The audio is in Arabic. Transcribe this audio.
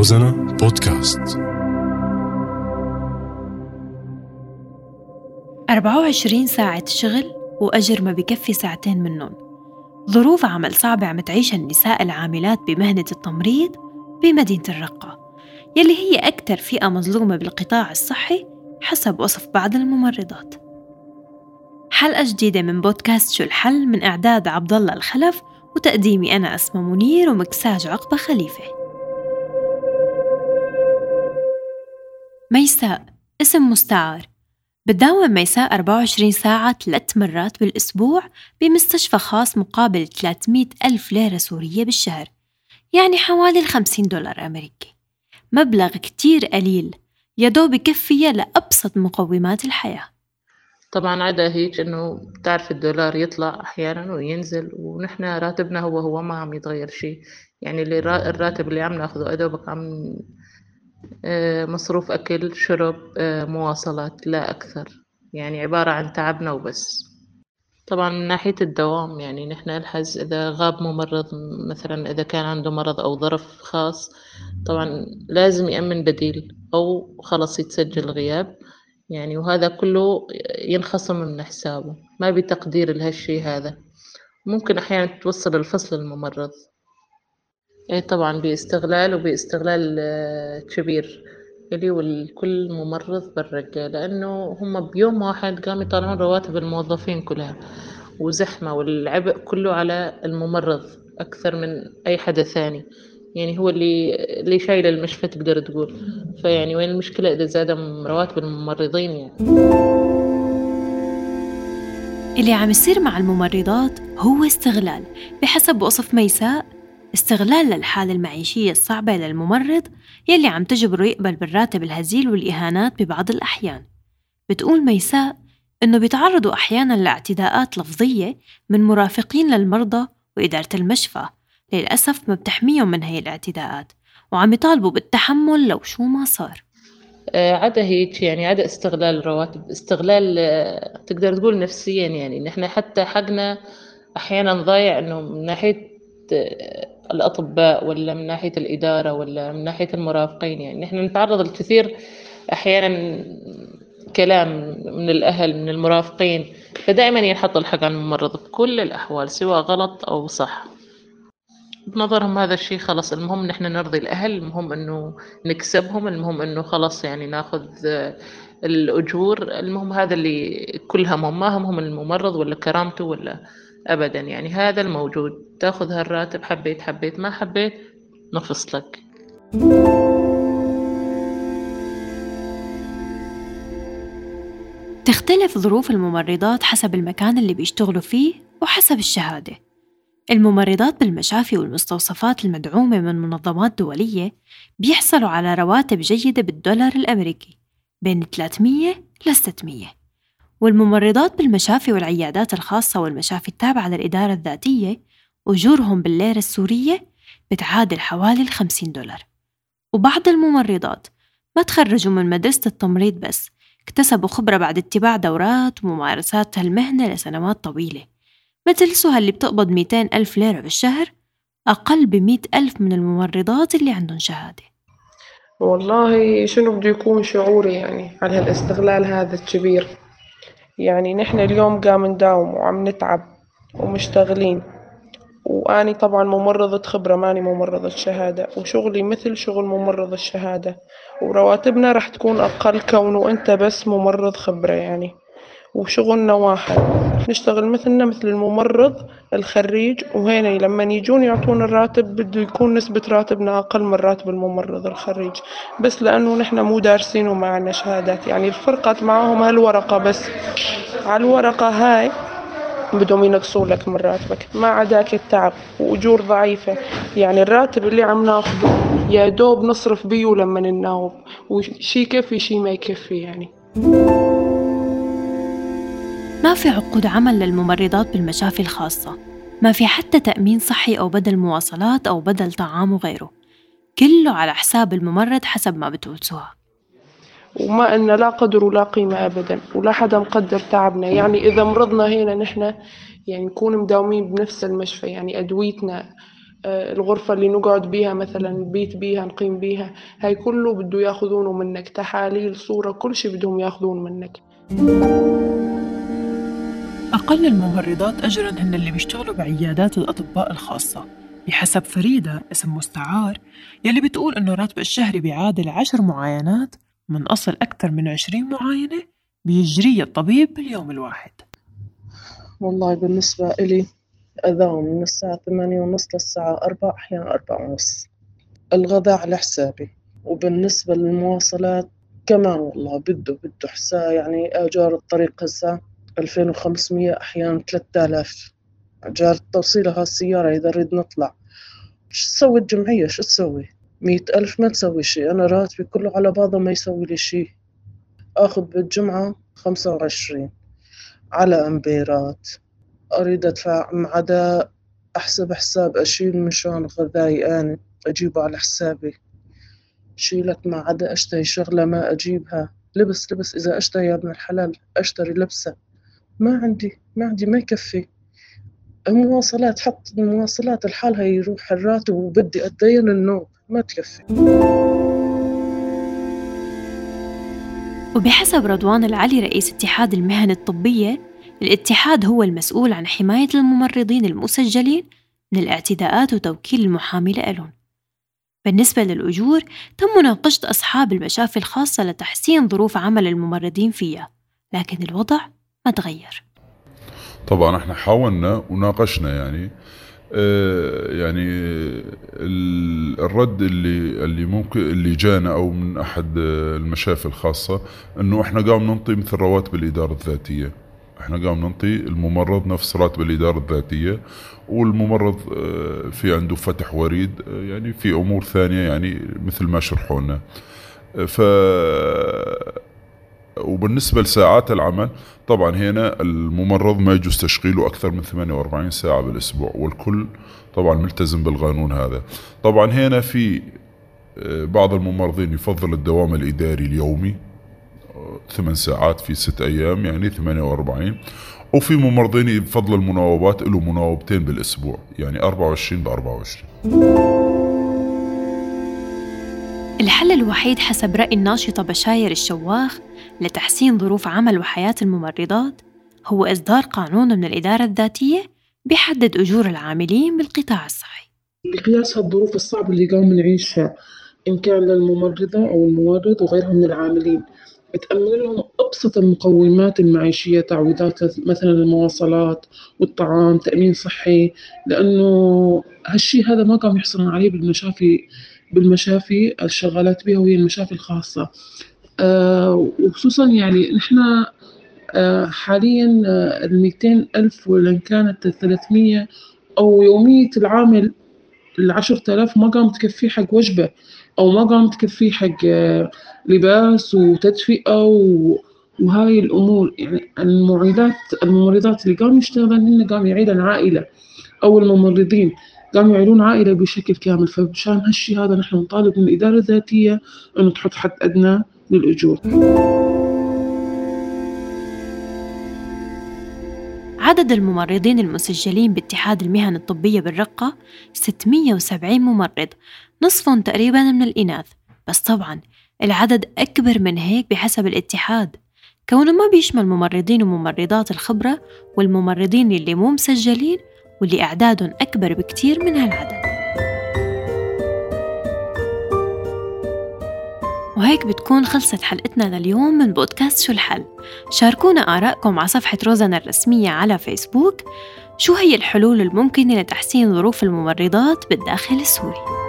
روزانا بودكاست. 24 ساعة شغل وأجر ما بكفي ساعتين منهم ظروف عمل صعبة عم تعيشها النساء العاملات بمهنة التمريض بمدينة الرقة. يلي هي أكثر فئة مظلومة بالقطاع الصحي حسب وصف بعض الممرضات. حلقة جديدة من بودكاست شو الحل من إعداد عبد الله الخلف وتقديمي أنا أسمى منير ومكساج عقبة خليفة. ميساء اسم مستعار. بتداوم ميساء 24 ساعة ثلاث مرات بالأسبوع بمستشفى خاص مقابل 300 ألف ليرة سورية بالشهر يعني حوالي 50 دولار أمريكي. مبلغ كتير قليل يدوب بكفية لأبسط مقومات الحياة. طبعا عدا هيك إنه بتعرف الدولار يطلع أحيانا وينزل ونحن راتبنا هو هو ما عم يتغير شيء. يعني اللي الراتب اللي عم ناخذه أدوبك عم مصروف أكل شرب آه، مواصلات لا أكثر. يعني عبارة عن تعبنا وبس. طبعا من ناحية الدوام يعني نحن نلحظ إذا غاب ممرض مثلا إذا كان عنده مرض أو ظرف خاص طبعا لازم يأمن بديل أو خلص يتسجل غياب. يعني وهذا كله ينخصم من حسابه. ما بتقدير لهالشي هذا. ممكن أحيانا توصل الفصل الممرض. إيه طبعا باستغلال وباستغلال آه، كبير إلي والكل ممرض بالرقة لأنه هم بيوم واحد قاموا يطلعون رواتب الموظفين كلها وزحمة والعبء كله على الممرض أكثر من أي حدا ثاني. يعني هو اللي اللي شايل المشفى تقدر تقول. فيعني وين المشكلة إذا زاد رواتب الممرضين يعني. اللي عم يصير مع الممرضات هو استغلال. بحسب وصف ميساء استغلال للحالة المعيشية الصعبة للممرض يلي عم تجبره يقبل بالراتب الهزيل والإهانات ببعض الأحيان. بتقول ميساء إنه بيتعرضوا أحيانا لاعتداءات لفظية من مرافقين للمرضى وإدارة المشفى. للأسف ما بتحميهم من هي الاعتداءات وعم يطالبوا بالتحمل لو شو ما صار. آه، عدا هيك يعني عدا استغلال الرواتب استغلال آه، تقدر تقول نفسيا يعني. نحن حتى حقنا أحيانا ضايع إنه من ناحية آه، الأطباء ولا من ناحية الإدارة ولا من ناحية المرافقين يعني نحن نتعرض لكثير أحيانا كلام من الأهل من المرافقين فدائما ينحط الحق على الممرض بكل الأحوال سواء غلط أو صح. بنظرهم هذا الشيء خلص المهم نحن نرضي الأهل المهم إنه نكسبهم المهم إنه خلص يعني ناخذ الأجور المهم هذا اللي كل همهم ما همهم الممرض ولا كرامته ولا أبدا. يعني هذا الموجود. تاخذ هالراتب حبيت حبيت ما حبيت نفصلك تختلف ظروف الممرضات حسب المكان اللي بيشتغلوا فيه وحسب الشهادة. الممرضات بالمشافي والمستوصفات المدعومة من منظمات دولية بيحصلوا على رواتب جيدة بالدولار الأمريكي. بين 300 ل 600 والممرضات بالمشافي والعيادات الخاصة والمشافي التابعة للإدارة الذاتية أجورهم بالليرة السورية بتعادل حوالي الخمسين دولار. وبعض الممرضات ما تخرجوا من مدرسة التمريض بس اكتسبوا خبرة بعد اتباع دورات وممارسات هالمهنة لسنوات طويلة. مثل سهى اللي بتقبض 200 ألف ليرة بالشهر أقل ب ألف من الممرضات اللي عندهم شهادة. والله شنو بده يكون شعوري يعني على هالاستغلال هذا الكبير؟ يعني نحن اليوم قام نداوم وعم نتعب ومشتغلين وأني طبعا ممرضة خبرة ماني ممرضة شهادة وشغلي مثل شغل ممرض الشهادة ورواتبنا راح تكون أقل كونه أنت بس ممرض خبرة يعني وشغلنا واحد. نشتغل مثلنا مثل الممرض الخريج وهنا لما يجون يعطونا الراتب بده يكون نسبة راتبنا أقل من راتب الممرض الخريج. بس لأنه نحن مو دارسين وما عنا شهادات يعني الفرقة معاهم هالورقة بس. على الورقة هاي بدهم ينقصوا لك من راتبك ما عداك التعب وأجور ضعيفة. يعني الراتب اللي عم ناخده يا دوب نصرف بيه لما نناوب وشي يكفي شي ما يكفي يعني. ما في عقود عمل للممرضات بالمشافي الخاصة ما في حتى تأمين صحي أو بدل مواصلات أو بدل طعام وغيره. كله على حساب الممرض حسب ما بتقول سهى وما إن لا قدر ولا قيمة أبدا ولا حدا مقدر تعبنا. يعني إذا مرضنا هنا نحن يعني نكون مداومين بنفس المشفى. يعني أدويتنا آه، الغرفة اللي نقعد بيها مثلا نبيت بيها نقيم بيها هاي كله بده ياخذونه منك. تحاليل صورة كل شي بدهم ياخذون منك. أقل الممرضات أجراً هن اللي بيشتغلوا بعيادات الأطباء الخاصة. بحسب فريدة اسم مستعار يلي بتقول إنه راتب الشهري بيعادل عشر معاينات من أصل أكثر من عشرين معاينة بيجريها الطبيب باليوم الواحد. والله بالنسبة إلي أذان من الساعة ثمانية ونص للساعة أربعة أحيانا أربعة ونص. الغداء على حسابي. وبالنسبة للمواصلات كمان والله بده بده حساب يعني آجار الطريق هسه 2500 أحيانا 3000 جار توصيلها السيارة إذا أريد نطلع. شو تسوي الجمعية؟ شو تسوي؟ مية ألف ما تسوي شي أنا راتبي كله على بعضه ما يسوي لي شي أخذ بالجمعة خمسة وعشرين. على أمبيرات. أريد أدفع مع عدا أحسب حساب أشيل مشان غذائي أنا أجيبه على حسابي. شيلك ما عدا أشتهي شغلة ما أجيبها. لبس لبس. إذا أشتهي يا ابن الحلال أشتري لبسة. ما عندي ما عندي ما يكفي. المواصلات حط المواصلات لحالها يروح الراتب وبدي أتدين النوم ما تكفي. وبحسب رضوان العلي رئيس اتحاد المهن الطبية الاتحاد هو المسؤول عن حماية الممرضين المسجلين من الاعتداءات وتوكيل المحامي لهم. بالنسبة للأجور تم مناقشة أصحاب المشافي الخاصة لتحسين ظروف عمل الممرضين فيها لكن الوضع ما تغير طبعا إحنا حاولنا وناقشنا يعني. آه، يعني الرد اللي اللي ممكن اللي جانا أو من أحد المشافي الخاصة إنه إحنا قام ننطي مثل رواتب الإدارة الذاتية. إحنا قام ننطي الممرض نفس راتب الإدارة الذاتية والممرض آه، في عنده فتح وريد آه، يعني في أمور ثانية يعني مثل ما شرحوا لنا ف وبالنسبة لساعات العمل طبعا هنا الممرض ما يجوز تشغيله أكثر من 48 ساعة بالأسبوع والكل طبعا ملتزم بالقانون هذا. طبعا هنا في آه، بعض الممرضين يفضل الدوام الإداري اليومي ثمان ساعات في ست أيام يعني 48 وفي ممرضين يفضل المناوبات له مناوبتين بالأسبوع يعني 24 ب 24 الحل الوحيد حسب رأي الناشطة بشاير الشواخ لتحسين ظروف عمل وحياة الممرضات هو إصدار قانون من الإدارة الذاتية بيحدد أجور العاملين بالقطاع الصحي. بقياس هالظروف الصعبة اللي قام نعيشها إن كان للممرضة أو الممرض وغيرهم من العاملين. بتأمن لهم أبسط المقومات المعيشية تعويضات مثلا المواصلات والطعام تأمين صحي لأنه هالشي هذا ما قام يحصلون عليه بالمشافي بالمشافي الشغالات بها وهي المشافي الخاصة. وخصوصا يعني نحن آه، حاليا آه، الميتين ألف ولا كانت الثلاثمية أو يومية العامل العشرة آلاف ما قام تكفيه حق وجبة أو ما قام تكفيه حق لباس وتدفئة وهاي الأمور. يعني المعيدات الممرضات اللي قاموا يشتغلن هن قام يعيدن عائلة أو الممرضين قاموا يعيلون عائلة بشكل كامل. فمشان هالشي هذا نحن نطالب من الإدارة الذاتية إنه تحط حد أدنى للأجور. عدد الممرضين المسجلين باتحاد المهن الطبية بالرقة 670 ممرض نصفهم تقريبا من الإناث. بس طبعا العدد أكبر من هيك بحسب الاتحاد. كونه ما بيشمل ممرضين وممرضات الخبرة والممرضين اللي مو مسجلين واللي أعدادهم أكبر بكتير من هالعدد. وهيك بتكون خلصت حلقتنا لليوم من بودكاست شو الحل. شاركونا آرائكم على صفحة روزنا الرسمية على فيسبوك. شو هي الحلول الممكنة لتحسين ظروف الممرضات بالداخل السوري؟